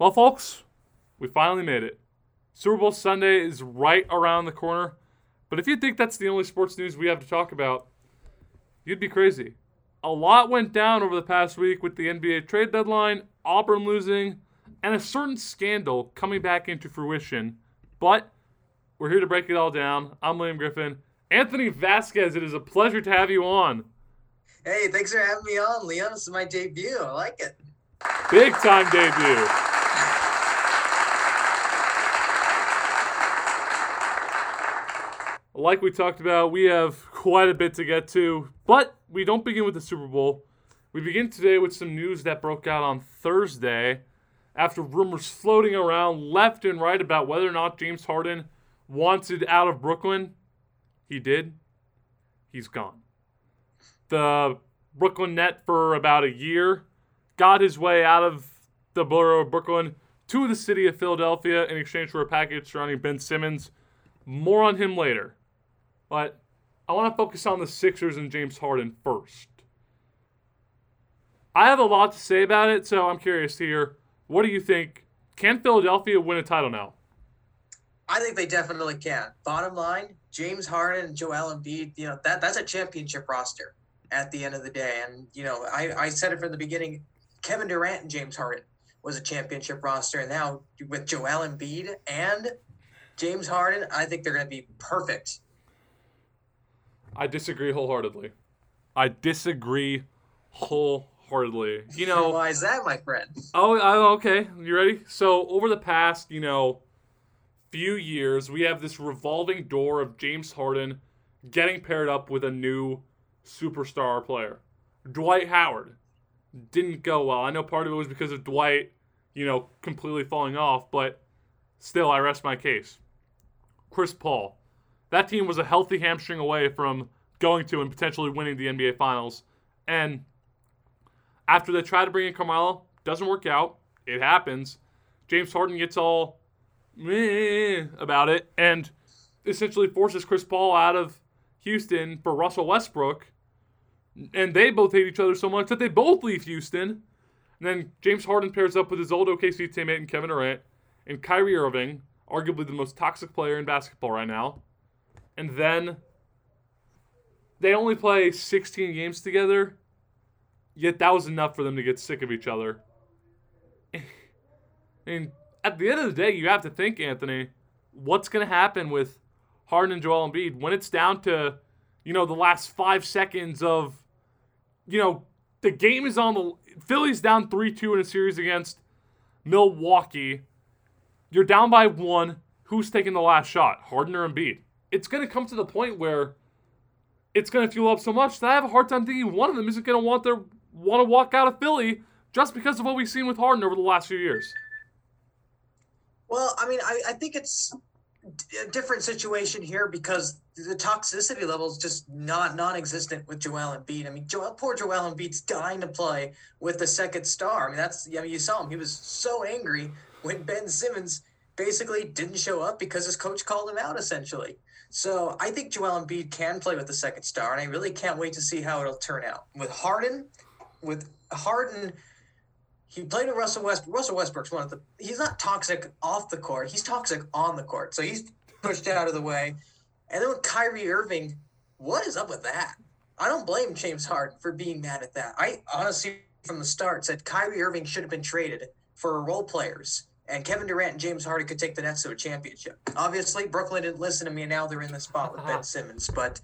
Well, folks, we finally made it. Super Bowl Sunday is right around the corner. But if you think that's the only sports news we have to talk about, you'd be crazy. A lot went down over the past week with the NBA trade deadline, Auburn losing, and a certain scandal coming back into fruition. But we're here to break it all down. I'm Liam Griffin. Anthony Vasquez, it is a pleasure to have you on. Hey, thanks for having me on, Liam. This is my debut. I like it. Big time debut. Like we talked about, we have quite a bit to get to, but we don't begin with the Super Bowl. We begin today with some news that broke out on Thursday after rumors floating around left and right about whether or not James Harden wanted out of Brooklyn. He did. He's gone. The Brooklyn net for about a year got his way out of the borough of Brooklyn to the city of Philadelphia in exchange for a package surrounding Ben Simmons. More on him later. But I want to focus on the Sixers and James Harden first. I have a lot to say about it, so I'm curious hear what do you think? Can Philadelphia win a title now? I think they definitely can. Bottom line, James Harden and Joel Embiid, you know, that that's a championship roster at the end of the day. And, you know, I, I said it from the beginning, Kevin Durant and James Harden was a championship roster. And now with Joel Embiid and James Harden, I think they're going to be perfect I disagree wholeheartedly. I disagree wholeheartedly. You know why is that, my friend? Oh, oh, okay. You ready? So over the past, you know, few years, we have this revolving door of James Harden getting paired up with a new superstar player. Dwight Howard didn't go well. I know part of it was because of Dwight, you know, completely falling off, but still, I rest my case. Chris Paul that team was a healthy hamstring away from going to and potentially winning the NBA Finals. And after they try to bring in Carmelo, doesn't work out. It happens. James Harden gets all meh about it and essentially forces Chris Paul out of Houston for Russell Westbrook. And they both hate each other so much that they both leave Houston. And then James Harden pairs up with his old OKC teammate and Kevin Durant and Kyrie Irving, arguably the most toxic player in basketball right now and then they only play 16 games together. Yet that was enough for them to get sick of each other. and at the end of the day, you have to think, Anthony, what's going to happen with Harden and Joel Embiid when it's down to, you know, the last five seconds of, you know, the game is on the Philly's down three two in a series against Milwaukee. You're down by one. Who's taking the last shot, Harden or Embiid? It's going to come to the point where it's going to fuel up so much that I have a hard time thinking one of them isn't going to want their want to walk out of Philly just because of what we've seen with Harden over the last few years. Well, I mean, I, I think it's a different situation here because the toxicity level is just not non-existent with Joel Embiid. I mean, Joel, poor Joel Embiid's dying to play with the second star. I mean, that's I mean, you saw him; he was so angry when Ben Simmons basically didn't show up because his coach called him out, essentially. So I think Joel Embiid can play with the second star, and I really can't wait to see how it'll turn out. With Harden, with Harden, he played with Russell Westbrook. Russell Westbrook's one of the. He's not toxic off the court. He's toxic on the court. So he's pushed out of the way. And then with Kyrie Irving, what is up with that? I don't blame James Harden for being mad at that. I honestly, from the start, said Kyrie Irving should have been traded for role players and Kevin Durant and James Harden could take the Nets to a championship. Obviously, Brooklyn didn't listen to me, and now they're in the spot with Ben Simmons. But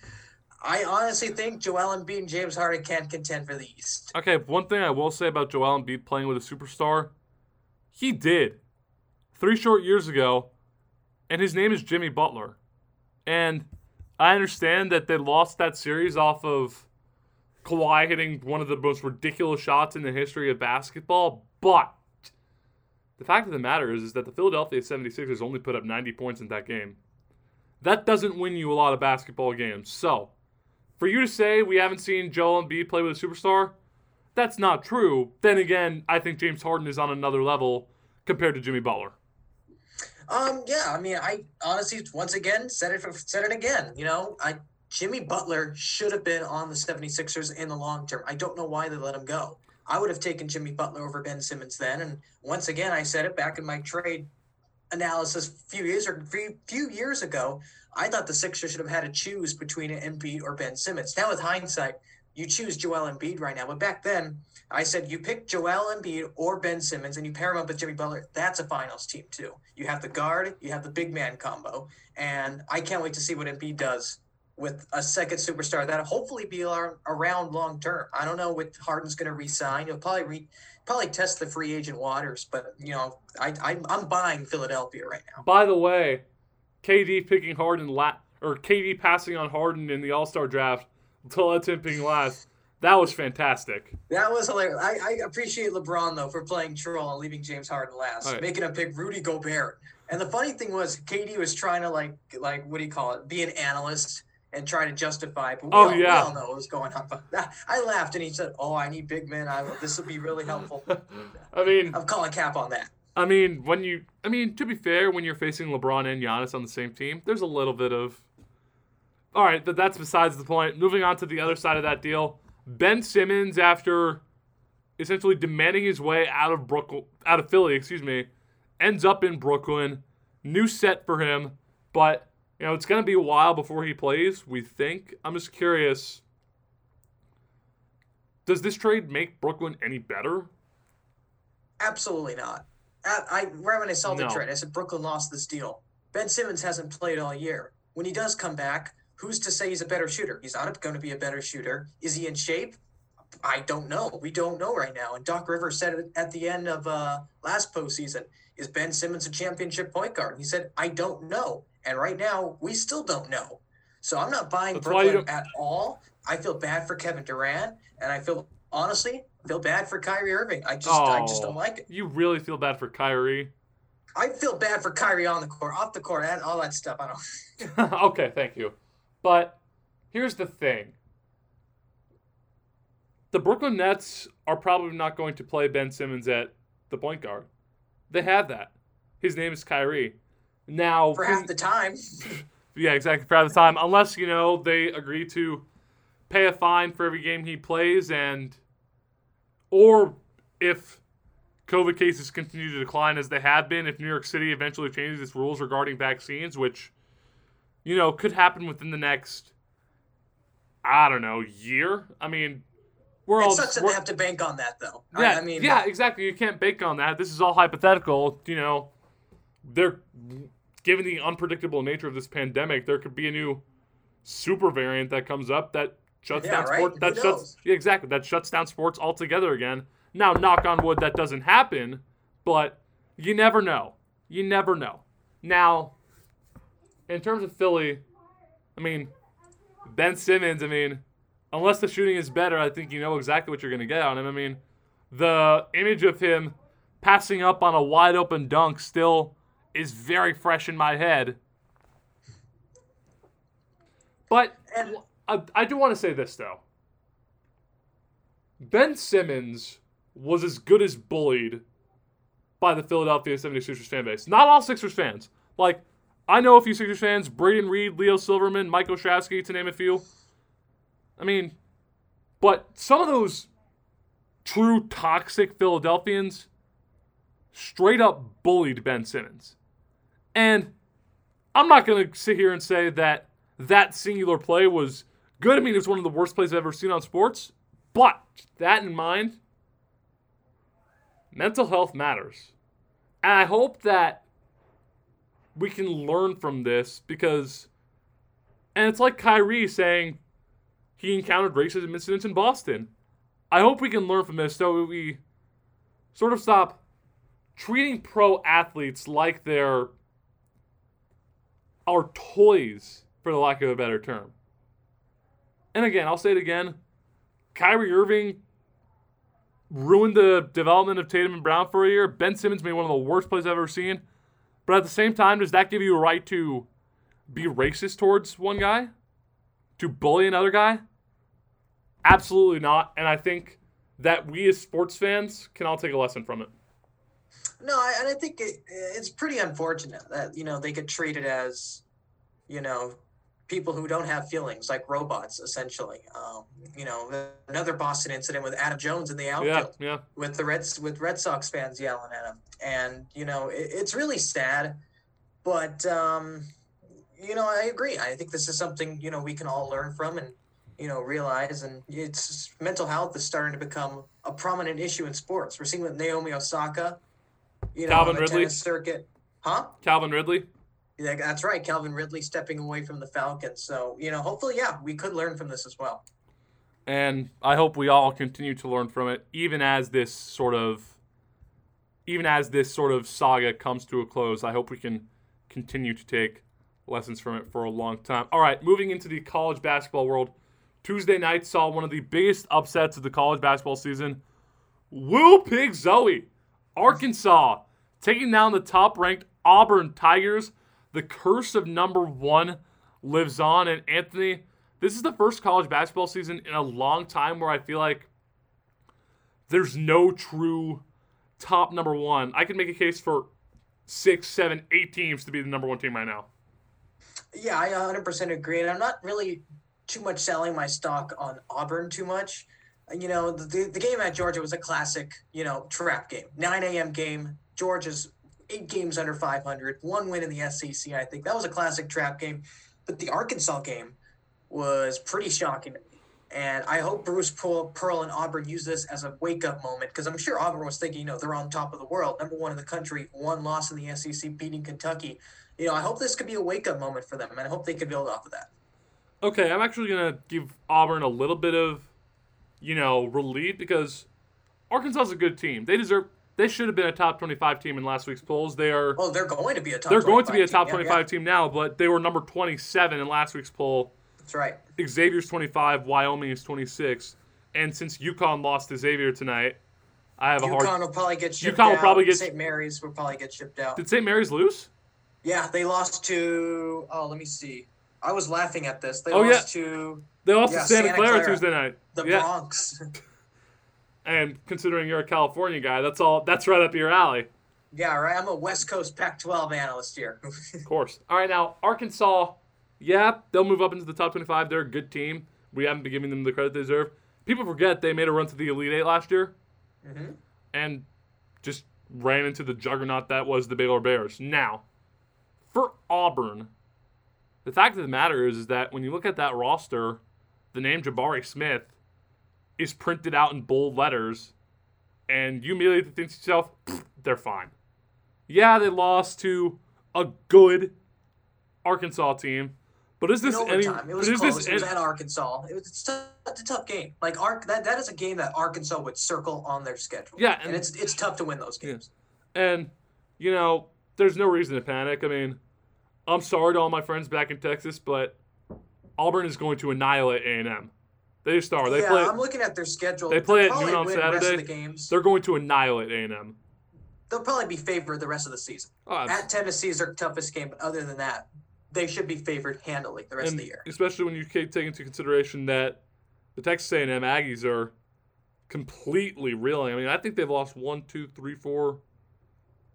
I honestly think Joel Embiid and James Harden can't contend for the East. Okay, one thing I will say about Joel Embiid playing with a superstar, he did three short years ago, and his name is Jimmy Butler. And I understand that they lost that series off of Kawhi hitting one of the most ridiculous shots in the history of basketball, but the fact of the matter is, is that the Philadelphia 76ers only put up 90 points in that game. That doesn't win you a lot of basketball games. So, for you to say we haven't seen Joel Embiid play with a superstar, that's not true. Then again, I think James Harden is on another level compared to Jimmy Butler. Um, yeah, I mean, I honestly, once again, said it, said it again. You know, I Jimmy Butler should have been on the 76ers in the long term. I don't know why they let him go. I would have taken Jimmy Butler over Ben Simmons then. And once again, I said it back in my trade analysis a few years or few years ago. I thought the Sixers should have had to choose between Embiid or Ben Simmons. Now, with hindsight, you choose Joel Embiid right now. But back then, I said you pick Joel Embiid or Ben Simmons and you pair him up with Jimmy Butler. That's a finals team, too. You have the guard, you have the big man combo. And I can't wait to see what Embiid does with a second superstar that'll hopefully be around long term. I don't know what Harden's going to resign. He'll probably re, probably test the free agent waters, but you know, I, I I'm buying Philadelphia right now. By the way, KD picking Harden la- or KD passing on Harden in the All Star draft to let him picking last. That was fantastic. That was hilarious. I, I appreciate LeBron though for playing troll and leaving James Harden last, right. making him pick Rudy Gobert. And the funny thing was, KD was trying to like like what do you call it? Be an analyst and try to justify. But we, oh, all, yeah. we all know what was going on. But I laughed and he said, "Oh, I need big men. I this will be really helpful." I mean, I'm calling cap on that. I mean, when you, I mean, to be fair, when you're facing LeBron and Giannis on the same team, there's a little bit of. All right, but that's besides the point. Moving on to the other side of that deal, Ben Simmons, after essentially demanding his way out of Brooklyn, out of Philly, excuse me, ends up in Brooklyn. New set for him, but you know, it's going to be a while before he plays, we think. I'm just curious. Does this trade make Brooklyn any better? Absolutely not. I, I right when I saw the no. trade, I said Brooklyn lost this deal. Ben Simmons hasn't played all year. When he does come back, who's to say he's a better shooter? He's not going to be a better shooter. Is he in shape? I don't know. We don't know right now. And Doc Rivers said at the end of uh, last postseason: Is Ben Simmons a championship point guard? He said, "I don't know." And right now, we still don't know. So I'm not buying That's Brooklyn at all. I feel bad for Kevin Durant, and I feel honestly feel bad for Kyrie Irving. I just oh, I just don't oh, like it. You really feel bad for Kyrie? I feel bad for Kyrie on the court, off the court, and all that stuff. I don't. okay, thank you. But here's the thing. The Brooklyn Nets are probably not going to play Ben Simmons at the point guard. They have that. His name is Kyrie. Now for half the time. yeah, exactly for half the time, unless you know they agree to pay a fine for every game he plays, and or if COVID cases continue to decline as they have been, if New York City eventually changes its rules regarding vaccines, which you know could happen within the next I don't know year. I mean, we're it all sucks that they have to bank on that though. Yeah, I, I mean, yeah, exactly. You can't bank on that. This is all hypothetical. You know, they're given the unpredictable nature of this pandemic, there could be a new super variant that comes up that shuts yeah, down right? sports. That Who shuts exactly that shuts down sports altogether again. Now, knock on wood, that doesn't happen, but you never know. You never know. Now, in terms of Philly, I mean, Ben Simmons. I mean, unless the shooting is better, I think you know exactly what you're going to get on him. I mean, the image of him passing up on a wide open dunk still is very fresh in my head. But I, I do want to say this, though. Ben Simmons was as good as bullied by the Philadelphia 76ers fan base. Not all Sixers fans. Like, I know a few Sixers fans Braden Reed, Leo Silverman, Mike Oshowski, to name a few. I mean, but some of those true toxic Philadelphians straight up bullied Ben Simmons. And I'm not going to sit here and say that that singular play was good. I mean, it was one of the worst plays I've ever seen on sports. But that in mind, mental health matters. And I hope that we can learn from this because, and it's like Kyrie saying he encountered racism incidents in Boston. I hope we can learn from this so we sort of stop treating pro athletes like they're are toys, for the lack of a better term. And again, I'll say it again Kyrie Irving ruined the development of Tatum and Brown for a year. Ben Simmons made one of the worst plays I've ever seen. But at the same time, does that give you a right to be racist towards one guy? To bully another guy? Absolutely not. And I think that we as sports fans can all take a lesson from it. No, I, and I think it, it's pretty unfortunate that you know they get treated as, you know, people who don't have feelings, like robots, essentially. Um, you know, another Boston incident with Adam Jones in the outfield Yeah, yeah. with the Reds with Red Sox fans yelling at him, and you know it, it's really sad. But um, you know, I agree. I think this is something you know we can all learn from and you know realize. And it's mental health is starting to become a prominent issue in sports. We're seeing with Naomi Osaka, you know, Calvin Ridley. circuit, huh? Calvin Ridley. Yeah, that's right. Calvin Ridley stepping away from the Falcons. So you know, hopefully, yeah, we could learn from this as well. and I hope we all continue to learn from it, even as this sort of, even as this sort of saga comes to a close. I hope we can continue to take lessons from it for a long time. All right, moving into the college basketball world. Tuesday night saw one of the biggest upsets of the college basketball season. Woo Pig Sooie, Arkansas, taking down the top-ranked Auburn Tigers. The curse of number one lives on, and Anthony. This is the first college basketball season in a long time where I feel like there's no true top number one. I can make a case for six, seven, eight teams to be the number one team right now. Yeah, I 100% agree. And I'm not really too much selling my stock on Auburn too much. You know, the, the game at Georgia was a classic, you know, trap game. 9 a.m. game. Georgia's eight games under 500, one win in the SEC, I think. That was a classic trap game. But the Arkansas game was pretty shocking to me. And I hope Bruce Pearl, Pearl and Auburn use this as a wake up moment because I'm sure Auburn was thinking, you know, they're on top of the world, number one in the country, one loss in the SEC, beating Kentucky. You know, I hope this could be a wake up moment for them, and I hope they could build off of that. Okay, I'm actually gonna give Auburn a little bit of, you know, relieved because Arkansas is a good team. They deserve. They should have been a top 25 team in last week's polls. They are. Oh, they're going to be a top. they're going to be a 25 top team. Yeah, 25 yeah, team now, but they were number 27 in last week's poll. That's right. Xavier's 25, Wyoming is 26, and since UConn lost to Xavier tonight, I have a hard. UConn will probably get shipped UConn will out. probably get- St. Mary's will probably get shipped out. Did St. Mary's lose? Yeah, they lost to. Oh, let me see. I was laughing at this. They Oh, lost to They lost Yeah, to Santa, Santa Clara, Clara. Tuesday night. The yeah, Bronx. and considering you're a California guy, that's all. That's right up your alley. yeah, right. I'm a West Coast Pac-12 analyst here. Of course. All right, now Arkansas, yeah, they'll move up into the top 25. They're a good team. We haven't been giving them the credit they deserve. People forget they made a run to the Elite Eight last year hmm and just ran into the juggernaut that was the Baylor Bears. Now, for Auburn, the fact of the matter is, is that when you look at that roster, the name Jabari Smith is printed out in bold letters, and you immediately think to yourself, they're fine. Yeah, they lost to a good Arkansas team, but is this any? it was is close. this it was at Arkansas. It was it's a tough game. Like Ark, that, that is a game that Arkansas would circle on their schedule. Yeah, and, and- it's it's tough to win those games. And, you know, there's no reason to panic. I mean, I'm sorry to all my friends back in Texas, but Auburn is going to annihilate A&M. They just are. They yeah, play. I'm looking at their schedule. they play They'll at noon on Saturday. the games. They're going to annihilate A&M. They'll probably be favored the rest of the season. Oh, it's- At Tennessee is their toughest game, but other than that, they should be favored handily the rest of the year. especially when you take into consideration that the Texas A&M Aggies are completely reeling. I mean, I think they've lost one, two, three, four,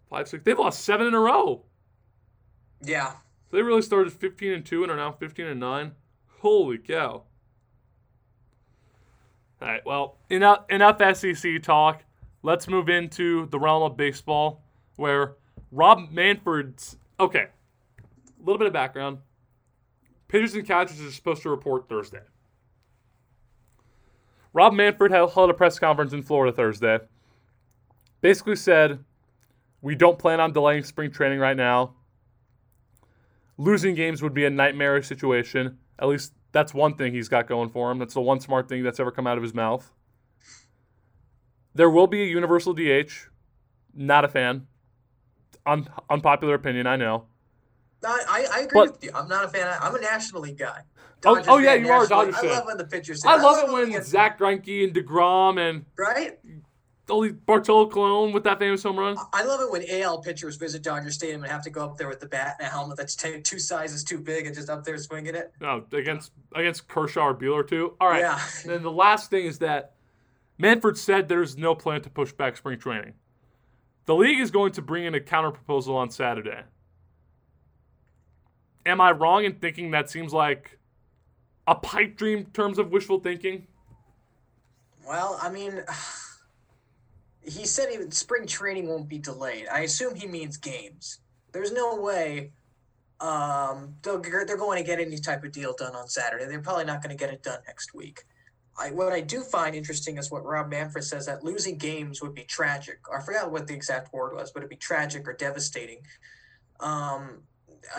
five, six. They've lost seven in a row. Yeah, They really started 15 and 2 and are now 15 and 9. Holy cow. All right, well, enough, enough SEC talk. Let's move into the realm of baseball where Rob Manfred's. Okay, a little bit of background. Pitchers and catchers are supposed to report Thursday. Rob Manfred held a press conference in Florida Thursday. Basically said, we don't plan on delaying spring training right now losing games would be a nightmarish situation. At least that's one thing he's got going for him. That's the one smart thing that's ever come out of his mouth. There will be a universal DH. Not a fan. Un- unpopular opinion, I know. I, I, I agree But- with you. I'm not a fan. I'm a National League guy. Oh-, oh Dodgers oh, yeah, fan, you are a Dodgers fan. I love when the pitchers. I love oh, it when Zack Greinke and DeGrom and right. Only Bartolo Colon with that famous home run. I love it when AL pitchers visit Dodger Stadium and have to go up there with the bat and a helmet that's t- two sizes too big and just up there swinging it. No, against against Kershaw or Buehler too. All right. Yeah. And then the last thing is that Manfred said there's no plan to push back spring training. The league is going to bring in a counter proposal on Saturday. am I wrong in thinking that seems like a pipe dream in terms of wishful thinking? Well, I mean, he said even spring training won't be delayed. I assume he means games. There's no way um, they're, they're going to get any type of deal done on Saturday. They're probably not going to get it done next week. I, what I do find interesting is what Rob Manfred says that losing games would be tragic. I forgot what the exact word was, but it'd be tragic or devastating. Um,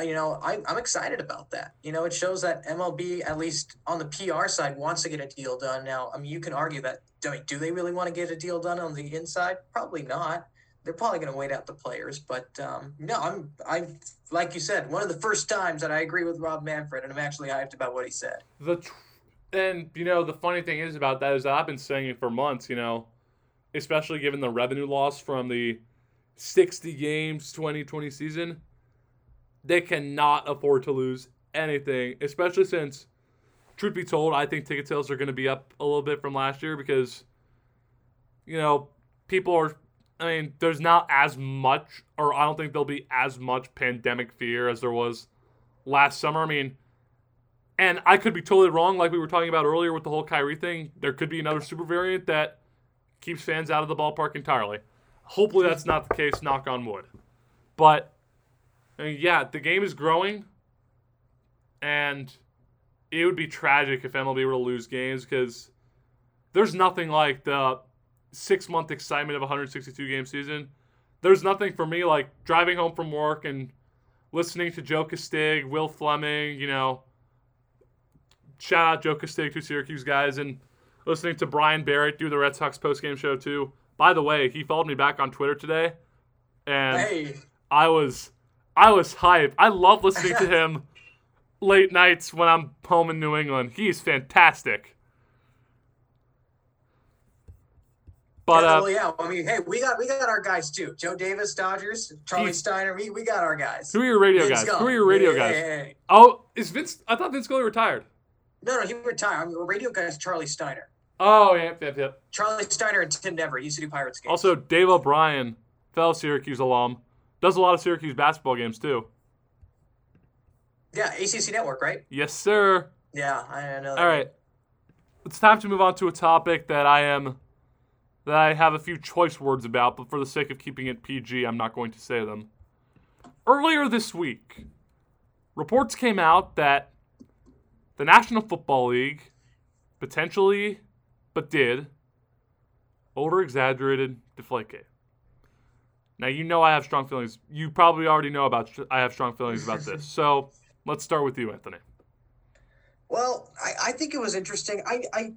you know, I, I'm excited about that. You know, it shows that MLB, at least on the PR side, wants to get a deal done. Now, I mean, you can argue that. Do they really want to get a deal done on the inside? Probably not. They're probably going to wait out the players. But um, no, I'm, I, like you said, one of the first times that I agree with Rob Manfred, and I'm actually hyped about what he said. The tr- and you know the funny thing is about that is that I've been saying it for months. You know, especially given the revenue loss from the 60 games 2020 season they cannot afford to lose anything, especially since, truth be told, I think ticket sales are going to be up a little bit from last year because, you know, people are. I mean, there's not as much, or I don't think there'll be as much pandemic fear as there was last summer. I mean, and I could be totally wrong, like we were talking about earlier with the whole Kyrie thing. There could be another super variant that keeps fans out of the ballpark entirely. Hopefully, that's not the case. Knock on wood. But I mean, yeah, the game is growing, and it would be tragic if MLB were to lose games because there's nothing like the six month excitement of a 162 game season. There's nothing for me like driving home from work and listening to Joe Castig, Will Flemming, you know, shout out Joe Castig, two Syracuse guys, and listening to Brian Barrett do the Red Sox postgame show too. By the way, he followed me back on Twitter today, and Hey, I was I was hype. I love listening to him late nights when I'm home in New England. He's fantastic. But yeah, uh, well, yeah. I mean, hey, we got we got our guys too. Joe Davis, Dodgers. Charlie Steiner. We, we got our guys. who are your radio Vince guys? Young. Who are your radio Hey, guys? hey, hey. Oh, is Vince? I thought Vince Scully retired. No, no, he retired. I mean, radio guy's Charlie Steiner. Oh, yep, yep, yep. Charlie Steiner and Tim Neverett used to do Pirates games. Also, Dave O'Brien, fellow Syracuse alum, does a lot of Syracuse basketball games too. yeah, ACC Network, right? Yes, sir. Yeah, I know. That. All right. It's time to move on to a topic that I am that I have a few choice words about, but for the sake of keeping it PG, I'm not going to say them. Earlier this week, reports came out that the National Football League potentially, but did, over exaggerated Deflategate. Now, you know I have strong feelings. You probably already know about I have strong feelings about this. So let's start with you, Anthony. Well, I, I think it was interesting. I, I,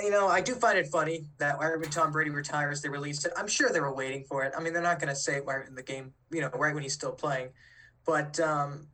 you know, I do find it funny that when Tom Brady retires, they released it. I'm sure they were waiting for it. I mean, they're not going to say it right in the game, you know, right when he's still playing. But, um,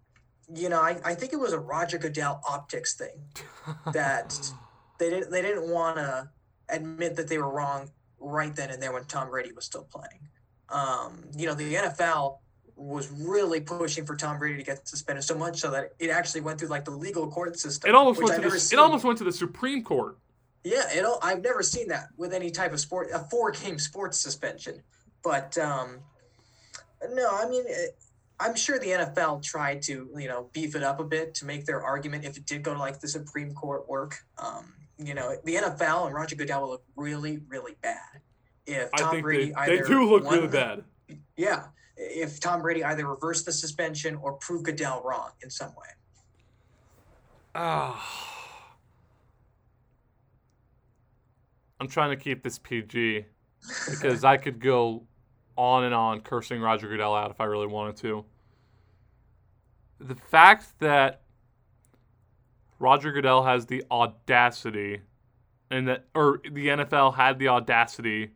you know, I, I think it was a Roger Goodell optics thing that they didn't they didn't want to admit that they were wrong right then and there when Tom Brady was still playing. Um, you know, the NFL was really pushing for Tom Brady to get suspended so much so that it actually went through like the legal court system. It almost went I've to the, it almost went to the Supreme Court. Yeah, it. al- I've never seen that with any type of sport, a four-game sports suspension. But um, no, I mean, it, I'm sure the NFL tried to, you know, beef it up a bit to make their argument if it did go to like the Supreme Court work. Um, you know, the NFL and Roger Goodell will look really, really bad if I Tom think Brady they, either they do look really the- bad. Yeah, if Tom Brady either reversed the suspension or proved Goodell wrong in some way. Ah. I'm trying to keep this PG because I could go on and on cursing Roger Goodell out if I really wanted to. The fact that Roger Goodell has the audacity and that or the NFL had the audacity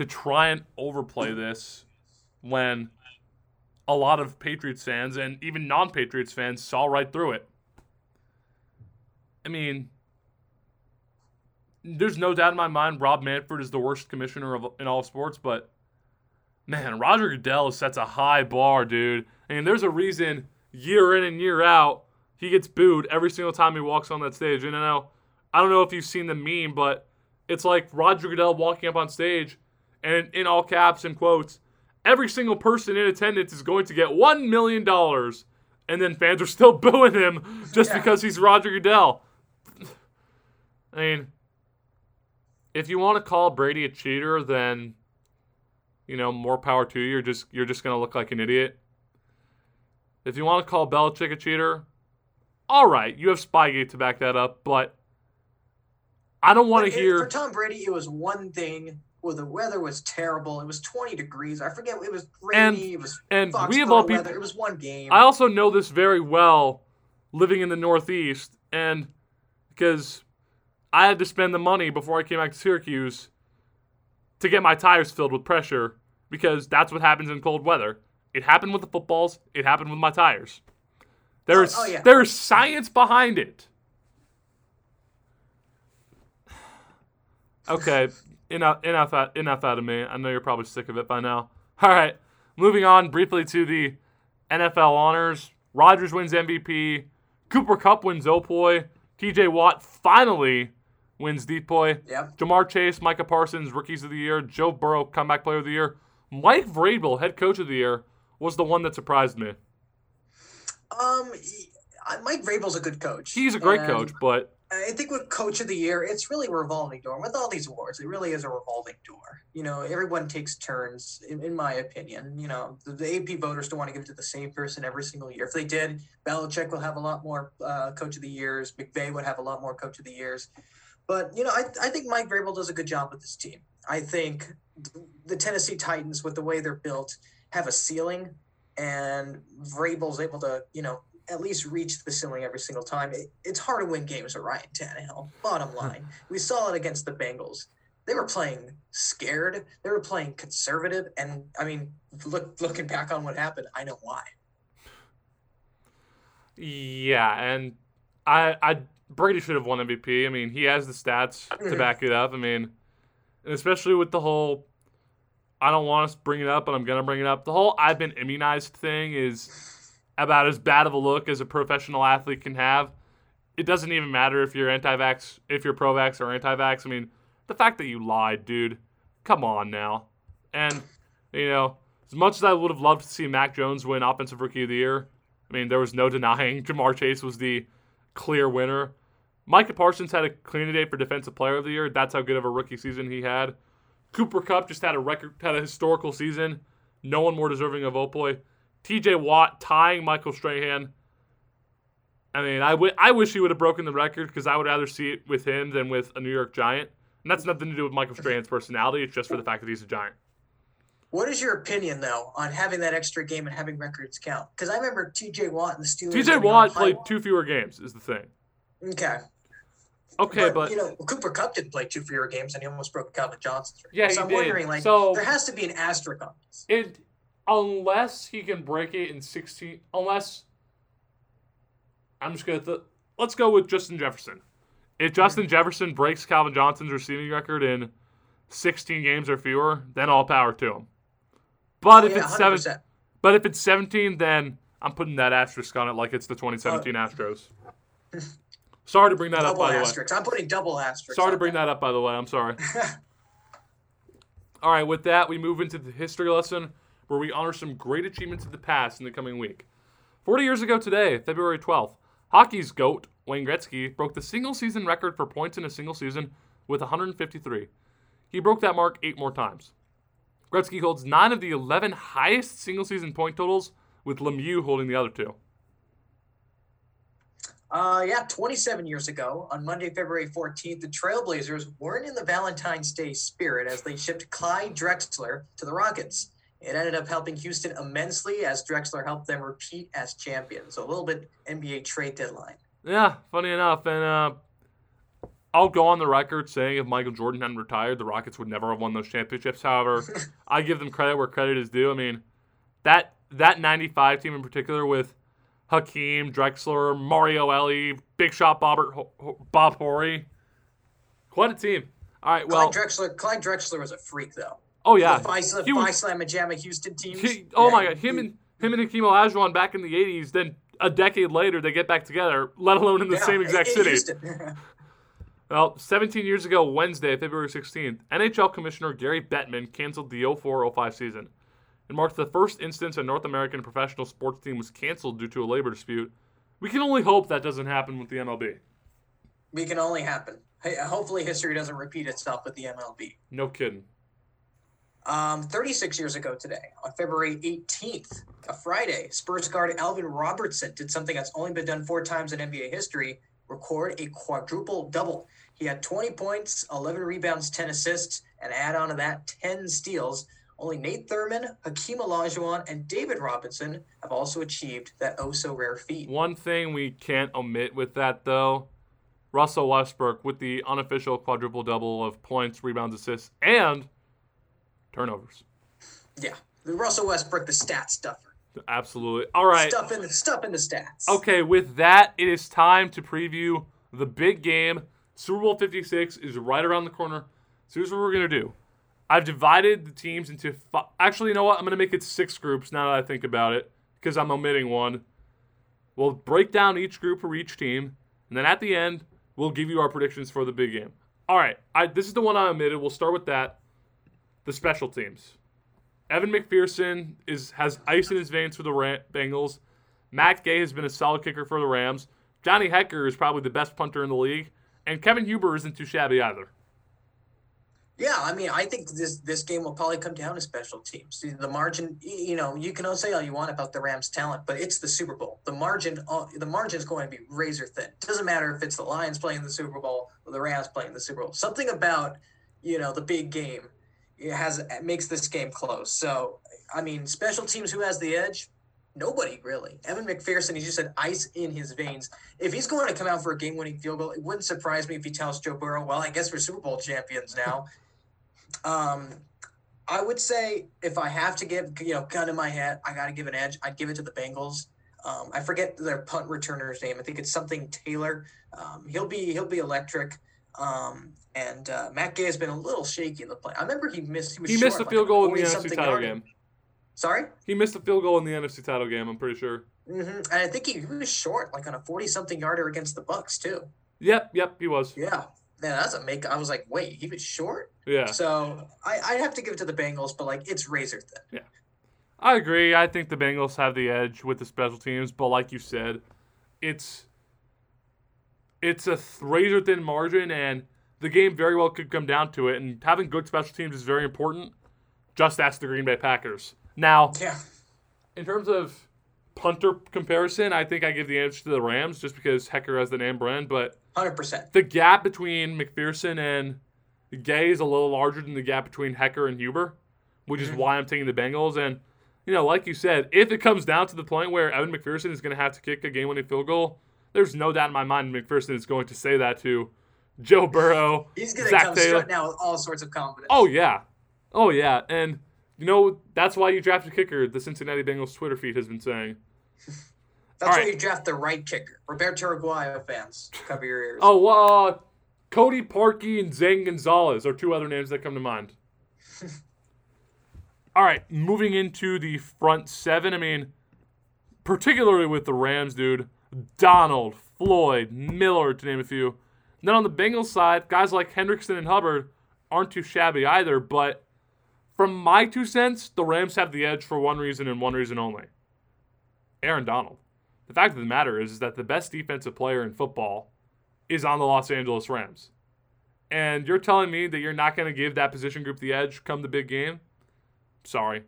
to try and overplay this when a lot of Patriots fans and even non-Patriots fans saw right through it. I mean, there's no doubt in my mind Rob Manfred is the worst commissioner of, in all sports, but man, Roger Goodell sets a high bar, dude. I mean, there's a reason year in and year out he gets booed every single time he walks on that stage. And I know, I don't know if you've seen the meme, but it's like Roger Goodell walking up on stage, and in all caps and quotes, every single person in attendance is going to get one million dollars and then fans are still booing him just Yeah. because he's Roger Goodell. I mean, if you want to call Brady a cheater, then you know more power to you. You're just you're just gonna look like an idiot. If you want to call Belichick a cheater, all right, you have Spygate to back that up, but I don't want to eh, hear. For Tom Brady, it was one thing. Well, the weather was terrible. It was 20 degrees. I forget. It was And- rainy. it was and we of all weather. people, It was one game. I also know this very well, living in the Northeast, and because I had to spend the money before I came back to Syracuse to get my tires filled with pressure, because that's what happens in cold weather. It happened with the footballs. It happened with my tires. There's oh, oh, yeah. there's science behind it. Okay, enough enough out, enough out of me. I know you're probably sick of it by now. All right, moving on briefly to the NFL honors. Rodgers wins MVP. Cooper Kupp wins Opoy. TJ Watt finally wins Depoy. Yep. Ja'Marr Chase, Micah Parsons, rookies of the year. Joe Burrow, comeback player of the year. Mike Vrabel, head coach of the year, was the one that surprised me. Um, Mike Vrabel's a good coach. He's a great And coach, but I think with Coach of the Year, it's really a revolving door. With all these awards, it really is a revolving door. You know, everyone takes turns, in, in my opinion. You know, the, the AP voters don't want to give it to the same person every single year. If they did, Belichick will have a lot more uh, Coach of the Years. McVay would have a lot more Coach of the Years. But, you know, I, I think Mike Vrabel does a good job with this team. I think the Tennessee Titans, with the way they're built, have a ceiling, and Vrabel's able to, you know, at least reach the ceiling every single time. It, it's hard to win games with Ryan Tannehill. Bottom line, we saw it against the Bengals. They were playing scared. They were playing conservative, and I mean, look, looking back on what happened, I know why. yeah, and I I Brady should have won MVP. I mean, he has the stats to Mhm. back it up. I mean, and especially with the whole I don't want to bring it up, but I'm gonna bring it up. The whole I've been immunized thing is about as bad of a look as a professional athlete can have. It doesn't even matter if you're anti-vax, if you're pro-vax or anti-vax. I mean, the fact that you lied, dude. Come on now. And you know, as much as I would have loved to see Mac Jones win Offensive Rookie of the Year, I mean, there was no denying Ja'Marr Chase was the clear winner. Micah Parsons had a candidate for Defensive Player of the Year. That's how good of a rookie season he had. Cooper Kupp just had a record, had a historical season. No one more deserving of Opoy. T.J. Watt tying Michael Strahan. I mean, I, w- I wish he would have broken the record because I would rather see it with him than with a New York Giant. And that's nothing to do with Michael Strahan's personality. It's just for the fact that he's a Giant. What is your opinion though on having that extra game and having records count? Because I remember T.J. Watt and the Steelers. T.J. Watt played two fewer games, is the thing. Okay. Okay, but, you know, Cooper Kupp didn't play two fewer games, and he almost broke Calvin Johnson's record. Yeah, so he I'm did. wondering, like, So- there has to be an asterisk on this. it unless he can break it in 16 unless I'm just gonna th- let's go with Justin Jefferson. If Justin Jefferson breaks Calvin Johnson's receiving record in 16 games or fewer, then all power to him. But oh, if Oh, yeah, it's seven, 100%. but if it's 17, then I'm putting that asterisk on it like it's the 2017 uh, Astros. Sorry to bring that up, double by the way. I'm putting double asterisks. Sorry to bring that up, by the way. I'm sorry. All right, with that, we move into the history lesson where we honor some great achievements of the past in the coming week. 40 years ago today, February 12th, hockey's GOAT, Wayne Gretzky, broke the single season record for points in a single season with 153. He broke that mark eight more times. Gretzky holds nine of the 11 highest single season point totals, with Lemieux holding the other two. Uh, yeah, 27 years ago, on Monday, February 14th, the Trailblazers weren't in the Valentine's Day spirit as they shipped Clyde Drexler to the Rockets. It ended up helping Houston immensely as Drexler helped them repeat as champions. So a little bit NBA trade deadline. Yeah, funny enough, and uh, I'll go on the record saying if Michael Jordan hadn't retired, the Rockets would never have won those championships. However, I give them credit where credit is due. I mean, that that '95 team in particular with Hakeem, Drexler, Mario Elie, Big Shot Bobbert, Bob Horry, quite a team. All right, well, Clyde Drexler, Clyde Drexler was a freak, though. Oh yeah, The Phi, he was- Phi Slamma Jamma Houston teams. He, oh Yeah, my god, him and him and Hakeem Olajuwon back in the '80s. Then a decade later, they get back together, let alone in the yeah, same exact city. Well, 17 years ago, Wednesday, February 16th, NHL Commissioner Gary Bettman canceled the 04 05 season. It marked the first instance a North American professional sports team was canceled due to a labor dispute. We can only hope that doesn't happen with the MLB. We can only happen. Hey, hopefully, history doesn't repeat itself with the MLB. No kidding. Um, 36 years ago today, on February 18th, a Friday, Spurs guard Alvin Robertson did something that's only been done four times in NBA history record a quadruple double. He had 20 points, 11 rebounds, 10 assists, and add on to that 10 steals. Only Nate Thurmond, Hakeem Olajuwon, and David Robinson have also achieved that oh so rare feat. One thing we can't omit with that, though, Russell Westbrook with the unofficial quadruple double of points, rebounds, assists, and turnovers. Yeah, the Russell Westbrook, the stat stuffer. Absolutely. All right. Stuff in the stuff in the stats. Okay, with that, it is time to preview the big game. Super Bowl 56 is right around the corner. So here's what we're gonna do. I've divided the teams into. Five, actually, you know what? I'm gonna make it six groups now that I think about it, because I'm omitting one. We'll break down each group for each team, and then at the end, we'll give you our predictions for the big game. All right, I, this is the one I omitted. We'll start with that. The special teams. Evan McPherson is has ice in his veins for the Ram- Bengals. Matt Gay has been a solid kicker for the Rams. Johnny Hekker is probably the best punter in the league, and Kevin Huber isn't too shabby either. Yeah, I mean, I think this this game will probably come down to special teams. The margin, you know, you can say all you want about the Rams' talent, but it's the Super Bowl. The margin, uh, the margin is going to be razor thin. It doesn't matter if it's the Lions playing the Super Bowl or the Rams playing the Super Bowl. Something about you know the big game it has makes this game close. So, I mean, special teams who has the edge? Nobody really. Evan McPherson, he just had ice in his veins. If he's going to come out for a game-winning field goal, it wouldn't surprise me if he tells Joe Burrow, "Well, I guess we're Super Bowl champions now." um, I would say if I have to give, you know, gun in my head, I got to give an edge. I'd give it to the Bengals. Um, I forget their punt returner's name. I think it's something Taylor. Um, he'll be he'll be electric. Um, and uh, Matt Gay has been a little shaky in the play. I remember he missed. He, he missed a field goal in the NFC title yard. game. Sorry. He missed a field goal in the NFC title game. I'm pretty sure. Mm-hmm. And I think he, was short, like on a forty-something yarder against the Bucs too. Yep, yep, he was. Yeah, man, that's a make. I was like, wait, he was short. Yeah. So I I have to give it to the Bengals, but like it's razor thin. Yeah. I agree. I think the Bengals have the edge with the special teams, but like you said, it's it's a razor thin margin, and the game very well could come down to it. And having good special teams is very important. Just ask the Green Bay Packers. Now, Yeah. in terms of punter comparison, I think I give the edge to the Rams just because Hekker has the name brand, but Hundred percent. the gap between McPherson and Gay is a little larger than the gap between Hekker and Huber, which is Mhm. why I'm taking the Bengals. And, you know, like you said, if it comes down to the point where Evan McPherson is going to have to kick a game winning field goal, there's no doubt in my mind McPherson is going to say that to Joe Burrow. He's gonna come Taylor. out with all sorts of confidence. Oh, yeah. Oh, yeah. And, you know, that's why you drafted kicker, the Cincinnati Bengals Twitter feed has been saying. that's why you draft the right kicker. Roberto Aguayo fans, cover your ears. Oh, uh, Cody Parkey and Zane Gonzalez are two other names that come to mind. All right, moving into the front seven. I mean, particularly with the Rams, dude. Donald, Floyd, Miller, to name a few. Then on the Bengals side, guys like Hendrickson and Hubbard aren't too shabby either. But from my two cents, the Rams have the edge for one reason and one reason only Aaron Donald. The fact of the matter is, is that the best defensive player in football is on the Los Angeles Rams. And you're telling me that you're not going to give that position group the edge come the big game? Sorry.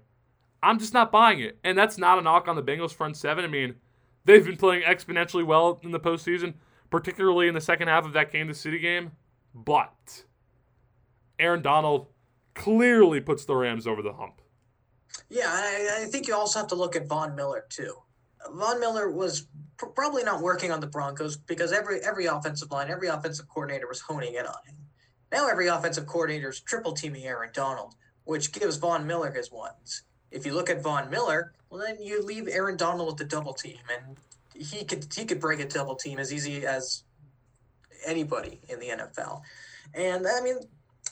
I'm just not buying it. And that's not a knock on the Bengals front seven. I mean, they've been playing exponentially well in the postseason, particularly in the second half of that Kansas City game. But Aaron Donald clearly puts the Rams over the hump. Yeah, I, I think you also have to look at Von Miller too. Von Miller was pr- probably not working on the Broncos because every every offensive line, every offensive coordinator was honing in on him. Now every offensive coordinator is triple teaming Aaron Donald, which gives Von Miller his ones. If you look at Von Miller, well then you leave Aaron Donald with the double team, and he could he could break a double team as easy as anybody in the NFL. And I mean,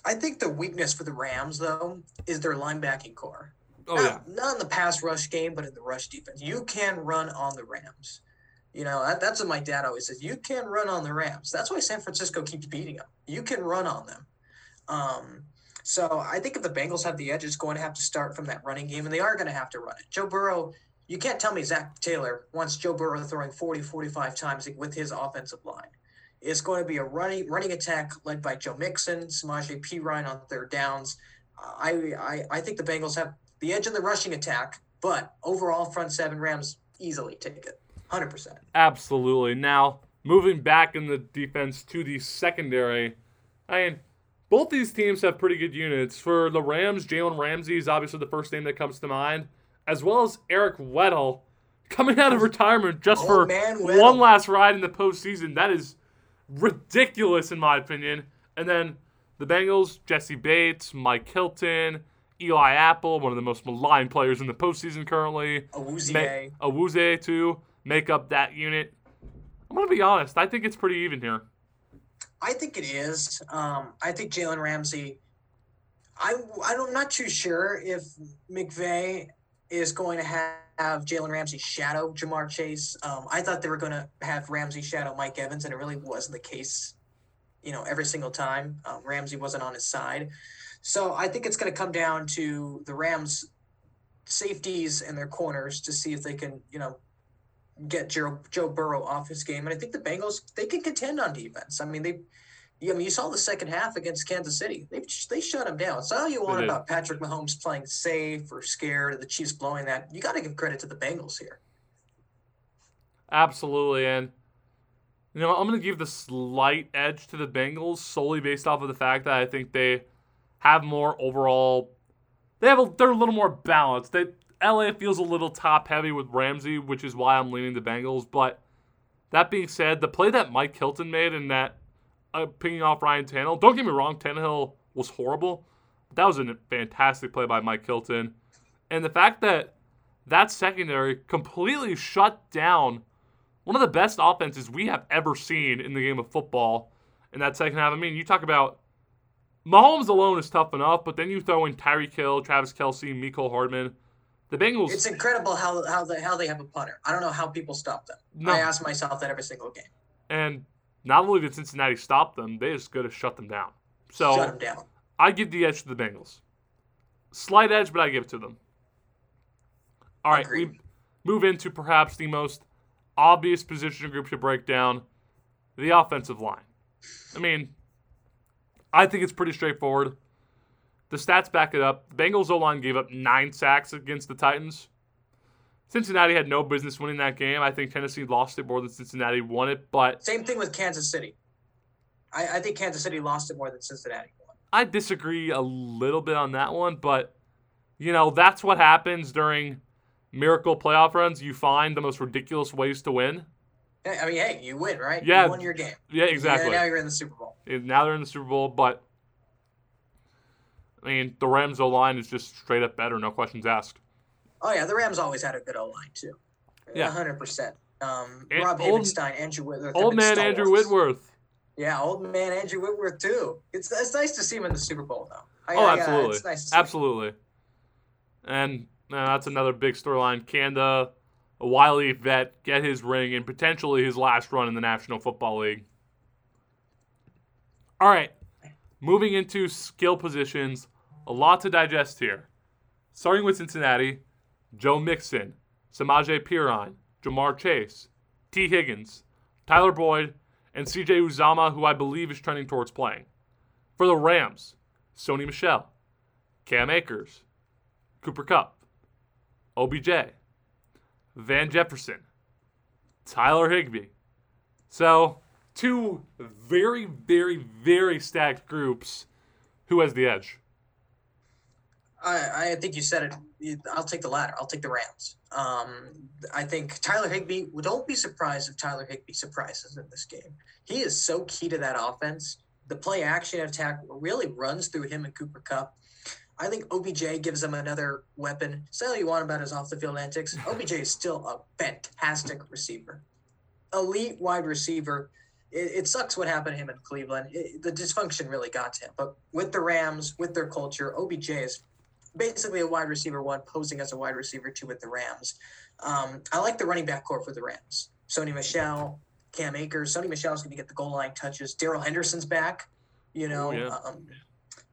I think the weakness for the Rams though is their linebacking core. Oh, not, yeah. not in the pass rush game, but in the rush defense. You can run on the Rams. You know, that, that's what my dad always says. You can run on the Rams. That's why San Francisco keeps beating them. You can run on them. Um, So I think if the Bengals have the edge, it's going to have to start from that running game, and they are going to have to run it. Joe Burrow, you can't tell me Zac Taylor wants Joe Burrow throwing 40, 45 times with his offensive line. It's going to be a running running attack led by Joe Mixon, Samaje Perine on third downs. I, I I think the Bengals have the edge in the rushing attack, but overall front seven Rams easily take it, hundred percent. Absolutely. Now moving back in the defense to the secondary, I mean, both these teams have pretty good units. For the Rams, Jalen Ramsey is obviously the first name that comes to mind, as well as Eric Weddle coming out of retirement just Oh, for man, one last ride in the postseason. That is ridiculous, in my opinion. And then the Bengals, Jessie Bates, Mike Hilton, Eli Apple, one of the most maligned players in the postseason currently. Awuzie. Ma- Awuzie, too, make up that unit. I'm going to be honest. I think it's pretty even here. I think it is. Um, I think Jalen Ramsey. I I'm not too sure if McVay is going to have, have Jalen Ramsey shadow Ja'Marr Chase. Um, I thought they were going to have Ramsey shadow Mike Evans, and it really wasn't the case. You know, every single time um, Ramsey wasn't on his side, so I think it's going to come down to the Rams' safeties and their corners to see if they can, you know, get Joe, Joe Burrow off his game. And I think the Bengals they can contend on defense. I mean they. I mean, you saw the second half against Kansas City. They they shut him down. So all you want about Patrick Mahomes playing safe or scared, or the Chiefs blowing that, you got to give credit to the Bengals here. Absolutely. And, you know, I'm going to give the slight edge to the Bengals solely based off of the fact that I think they have more overall. They have a, they're a little more balanced. They, LA feels a little top heavy with Ramsey, which is why I'm leaning the Bengals. But that being said, the play that Mike Hilton made and that uh, picking off Ryan Tannehill, don't get me wrong, Tannehill was horrible. That was a fantastic play by Mike Hilton. And the fact that that secondary completely shut down one of the best offenses we have ever seen in the game of football in that second half. I mean, you talk about Mahomes alone is tough enough, but then you throw in Tyreek Hill, Travis Kelce, Mecole Hardman. The Bengals. It's incredible how how they how they have a punter. I don't know how people stop them. No. I ask myself that every single game. and not only did Cincinnati stop them, they just could have shut them down. So Shut them down. I give the edge to the Bengals. Slight edge, but I give it to them. All right, Agreed. we move into perhaps the most obvious position group to break down the offensive line. I mean, I think it's pretty straightforward. The stats back it up. The Bengals O line gave up nine sacks against the Titans. Cincinnati had no business winning that game. I think Tennessee lost it more than Cincinnati won it, but Same thing with Kansas City. I, I think Kansas City lost it more than Cincinnati won. I disagree a little bit on that one, but you know, that's what happens during miracle playoff runs. You find the most ridiculous ways to win. I mean, hey, you win, right? Yeah. You won your game. Yeah, exactly. Yeah, now you're in the Super Bowl. Now they're in the Super Bowl, but I mean, the Rams O line is just straight up better, no questions asked. Oh yeah, the Rams always had a good O line too. Yeah. hundred percent. Um, And Rob old- Andrew Whitworth, Old man Andrew. Whitworth. Yeah, old man Andrew Whitworth too. It's it's nice to see him in the Super Bowl though. I, Oh, I, uh, absolutely. it's nice. Absolutely. And uh, that's another big storyline. Kanda, a wily vet, get his ring and potentially his last run in the National Football League. All right. Moving into skill positions, a lot to digest here. Starting with Cincinnati, Joe Mixon, Samaje Perine, Ja'Marr Chase, Tee Higgins, Tyler Boyd, and CJ Uzomah, who I believe is trending towards playing. For the Rams, Sony Michel, Cam Akers, Cooper Kupp, OBJ, Van Jefferson, Tyler Higbee. So, two very, very, very stacked groups. Who has the edge? I, I think you said it. I'll take the latter. I'll take the Rams. Um, I think Tyler Higbee. well, Don't be surprised if Tyler Higbee surprises in this game. He is so key to that offense. The play action attack really runs through him and Cooper Kupp. I think OBJ gives them another weapon. Say all you want about his off the field antics. OBJ is still a fantastic receiver, elite wide receiver. It, it sucks what happened to him in Cleveland. It, the dysfunction really got to him. But with the Rams, with their culture, OBJ is basically a wide receiver one posing as a wide receiver two with the Rams. Um, I like the running back core for the Rams. Sony Michel, Cam Akers. Sony Michel's going to get the goal line touches. Darrell Henderson's back. You know, yeah. um,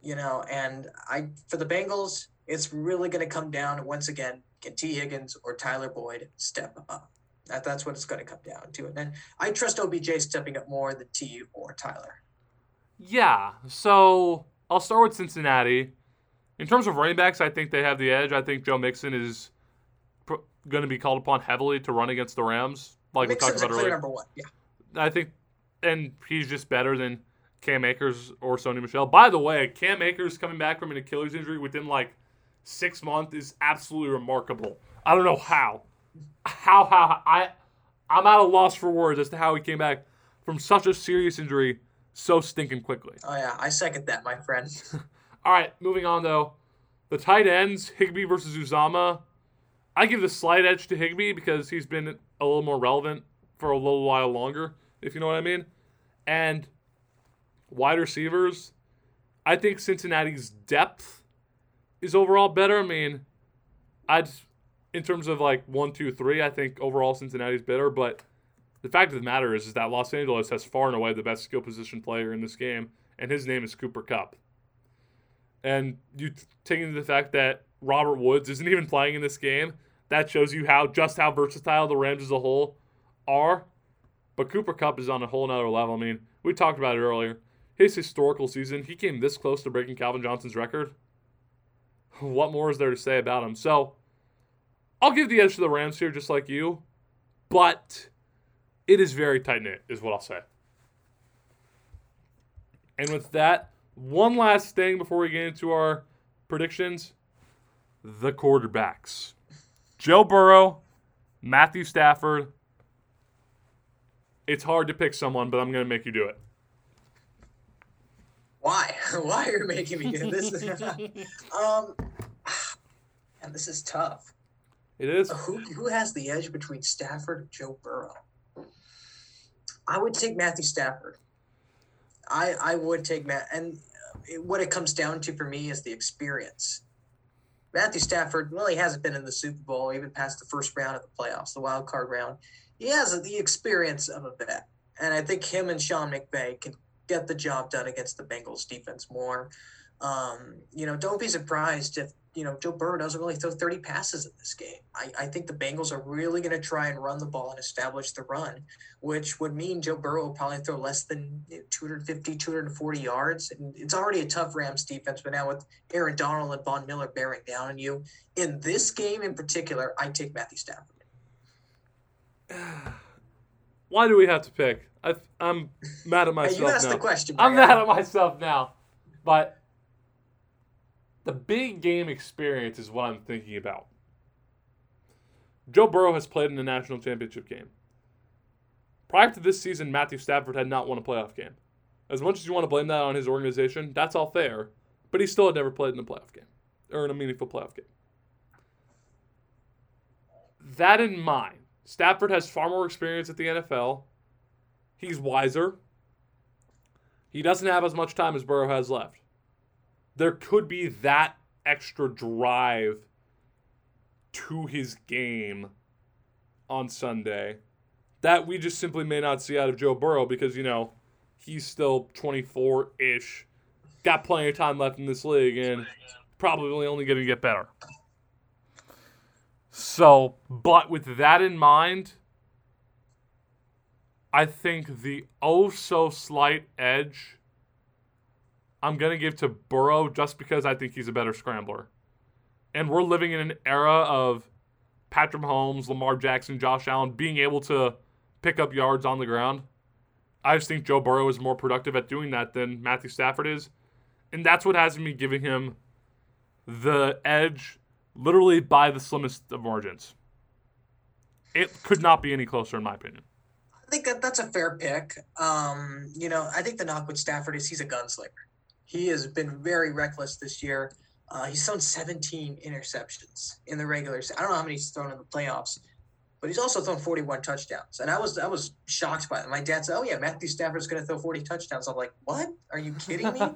you know, and I for the Bengals, it's really going to come down once again. Can Tee Higgins or Tyler Boyd step up? That, that's what it's going to come down to. And then I trust OBJ stepping up more than Tee or Tyler. Yeah. So I'll start with Cincinnati. In terms of running backs, I think they have the edge. I think Joe Mixon is pr- going to be called upon heavily to run against the Rams, like Mixon's we talked about earlier. number one. Yeah. I think, and he's just better than Cam Akers or Sony Michel. By the way, Cam Akers coming back from an Achilles injury within like six months is absolutely remarkable. I don't know how, how how I, I'm at a loss for words as to how he came back from such a serious injury so stinking quickly. Oh yeah, I second that, my friend. All right, moving on though. The tight ends, Higbee versus Uzomah. I give the slight edge to Higbee because he's been a little more relevant for a little while longer, if you know what I mean. And wide receivers, I think Cincinnati's depth is overall better. I mean, I'd in terms of like one, two, three, I think overall Cincinnati's better, but the fact of the matter is, is that Los Angeles has far and away the best skill position player in this game, and his name is Cooper Kupp. And you t- take into the fact that Robert Woods isn't even playing in this game, that shows you how just how versatile the Rams as a whole are. But Cooper Kupp is on a whole nother level. I mean, we talked about it earlier. His historical season, he came this close to breaking Calvin Johnson's record. What more is there to say about him? So, I'll give the edge to the Rams here, just like you. But it is very tight knit, is what I'll say. And with that, one last thing before we get into our predictions the quarterbacks Joe Burrow, Matthew Stafford. It's hard to pick someone, but I'm going to make you do it. Why? Why are you making me do this? um, and this is tough. It is. Who who has the edge between Stafford and Joe Burrow? I would take Matthew Stafford. I I would take Matt, and what it comes down to for me is the experience. Matthew Stafford, he hasn't been in the Super Bowl, even past the first round of the playoffs, the wild card round. He has the experience of a vet, and I think him and Sean McVay can get the job done against the Bengals defense more. Um, you know, don't be surprised if you know Joe Burrow doesn't really throw 30 passes in this game. I, I think the Bengals are really going to try and run the ball and establish the run, which would mean Joe Burrow will probably throw less than 250, 240 yards. And it's already a tough Rams defense, but now with Aaron Donald and Von Miller bearing down on you in this game in particular, I take Matthew Stafford. Why do we have to pick? I, I'm mad at myself you asked now. the question. I'm mad at myself now. But the big game experience is what I'm thinking about. Joe Burrow has played in a national championship game. Prior to this season, Matthew Stafford had not won a playoff game. As much as you want to blame that on his organization, that's all fair. But he still had never played in a playoff game or in a meaningful playoff game. That in mind, Stafford has far more experience at the NFL. He's wiser. He doesn't have as much time as Burrow has left. There could be that extra drive to his game on Sunday that we just simply may not see out of Joe Burrow because, you know, he's still 24 ish, got plenty of time left in this league, and probably only going to get better. So, but with that in mind, I think the oh so slight edge I'm going to give to Burrow just because I think he's a better scrambler. And we're living in an era of Patrick Mahomes, Lamar Jackson, Josh Allen being able to pick up yards on the ground. I just think Joe Burrow is more productive at doing that than Matthew Stafford is. And that's what has me giving him the edge literally by the slimmest of margins. It could not be any closer, in my opinion. I think that that's a fair pick. Um, you know, I think the knock with Stafford is he's a gunslinger. He has been very reckless this year. Uh, he's thrown 17 interceptions in the regular. se- I don't know how many he's thrown in the playoffs, but he's also thrown 41 touchdowns. And I was I was shocked by that. My dad said, "Oh yeah, Matthew Stafford's going to throw 40 touchdowns." I'm like, "What? Are you kidding me?"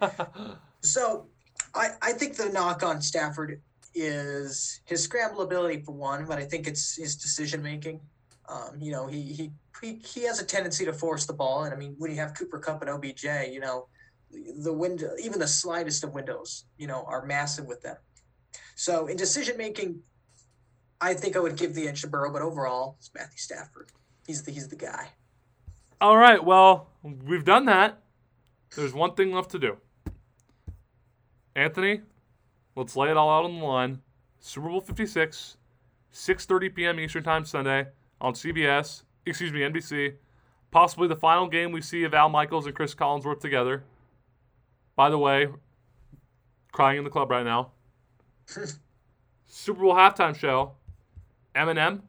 So I, I think the knock on Stafford is his scramble ability for one, but I think it's his decision making. Um, you know, he, he he he has a tendency to force the ball, and I mean, when you have Cooper Kupp and OBJ, you know, the window, even the slightest of windows, you know, are massive with them. So in decision making, I think I would give the edge to Burrow, but overall, it's Matthew Stafford. He's the he's the guy. All right, well, we've done that. There's one thing left to do. Anthony, let's lay it all out on the line. Super Bowl 56, 6:30 p.m. Eastern Time Sunday on CBS, excuse me, NBC. Possibly the final game we see of Al Michaels and Cris Collinsworth together. By the way, crying in the club right now. Super Bowl halftime show. Eminem,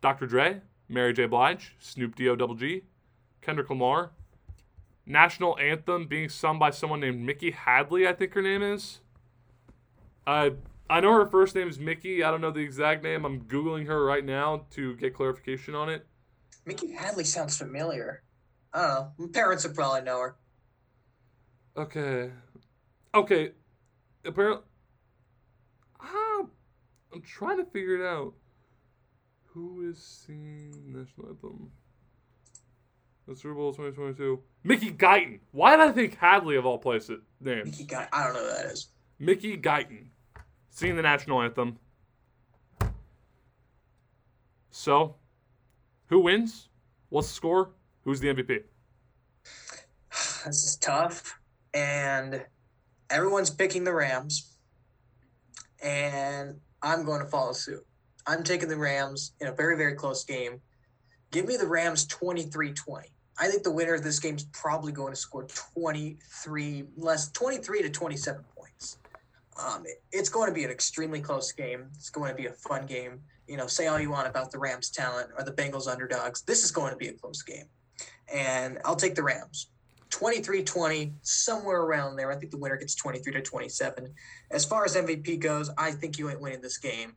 Dr. Dre, Mary J. Blige, Snoop D-O Double G, Kendrick Lamar. National anthem being sung by someone named Mickey Hadley, I think her name is. I I know her first name is Mickey. I don't know the exact name. I'm googling her right now to get clarification on it. Mickey Hadley sounds familiar. I don't know. My parents would probably know her. Okay. Okay. Apparently, ah, I'm trying to figure it out. Who is singing national anthem? The Super Bowl 2022. Mickey Guyton. Why did I think Hadley of all places names? Mickey Guy. I don't know who that is. Mickey Guyton singing the national anthem. So, who wins? What's the score? Who's the MVP? This is tough, and everyone's picking the Rams, and I'm going to follow suit. I'm taking the Rams in a very, very close game. Give me the Rams 23 20. I think the winner of this game is probably going to score 23 less 23 to 27 points. Um, it- it's going to be an extremely close game. It's going to be a fun game. You know, say all you want about the Rams' talent or the Bengals underdogs. This is going to be a close game. And I'll take the Rams. 23 20, somewhere around there. I think the winner gets 23 to 27. As far as MVP goes, I think you ain't winning this game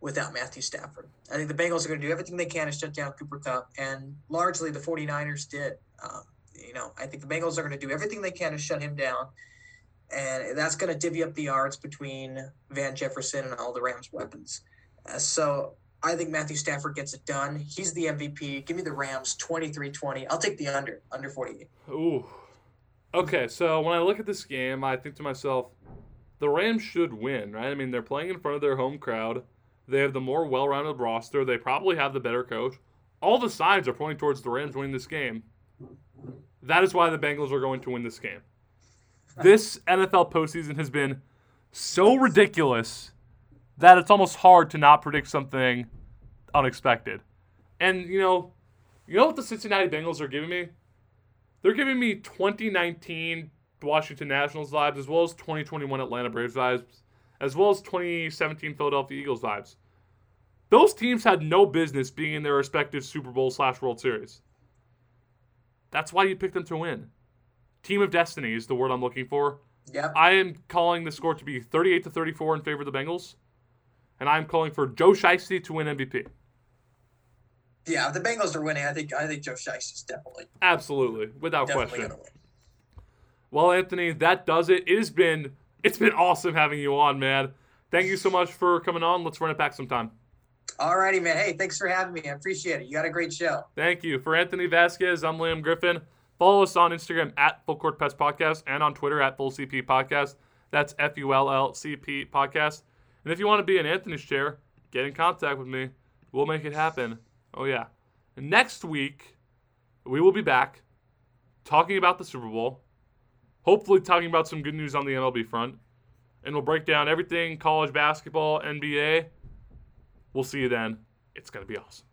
without Matthew Stafford. I think the Bengals are going to do everything they can to shut down Cooper Kupp, and largely the 49ers did. Um, you know, I think the Bengals are going to do everything they can to shut him down, and that's going to divvy up the yards between Van Jefferson and all the Rams' weapons. Uh, so I think Matthew Stafford gets it done. He's the MVP. Give me the Rams 23 20. I'll take the under, under 48. Ooh. Okay, so when I look at this game, I think to myself, the Rams should win, right? I mean, they're playing in front of their home crowd. They have the more well rounded roster. They probably have the better coach. All the signs are pointing towards the Rams winning this game. That is why the Bengals are going to win this game. This NFL postseason has been so ridiculous that it's almost hard to not predict something unexpected. And, you know, you know what the Cincinnati Bengals are giving me? They're giving me 2019 Washington Nationals vibes as well as 2021 Atlanta Braves vibes, as well as 2017 Philadelphia Eagles vibes. Those teams had no business being in their respective Super Bowl slash World Series. That's why you picked them to win. Team of destiny is the word I'm looking for. Yep. I am calling the score to be 38 to 34 in favor of the Bengals, and I'm calling for Joe Shiesty to win MVP. Yeah, if the Bengals are winning, I think I think Joe Shice is definitely Absolutely, without definitely question. win. Well, Anthony, that does it. It has been it's been awesome having you on, man. Thank you so much for coming on. Let's run it back sometime. Alrighty, man. Hey, thanks for having me. I appreciate it. You got a great show. Thank you. For Anthony Vasquez, I'm Liam Griffin. Follow us on Instagram at Full Court Pest Podcast and on Twitter at Full CP Podcast. That's F U L L C P Podcast. And if you want to be in Anthony's chair, get in contact with me. We'll make it happen. Oh, yeah. Next week, we will be back talking about the Super Bowl, hopefully, talking about some good news on the MLB front. And we'll break down everything college basketball, NBA. We'll see you then. It's going to be awesome.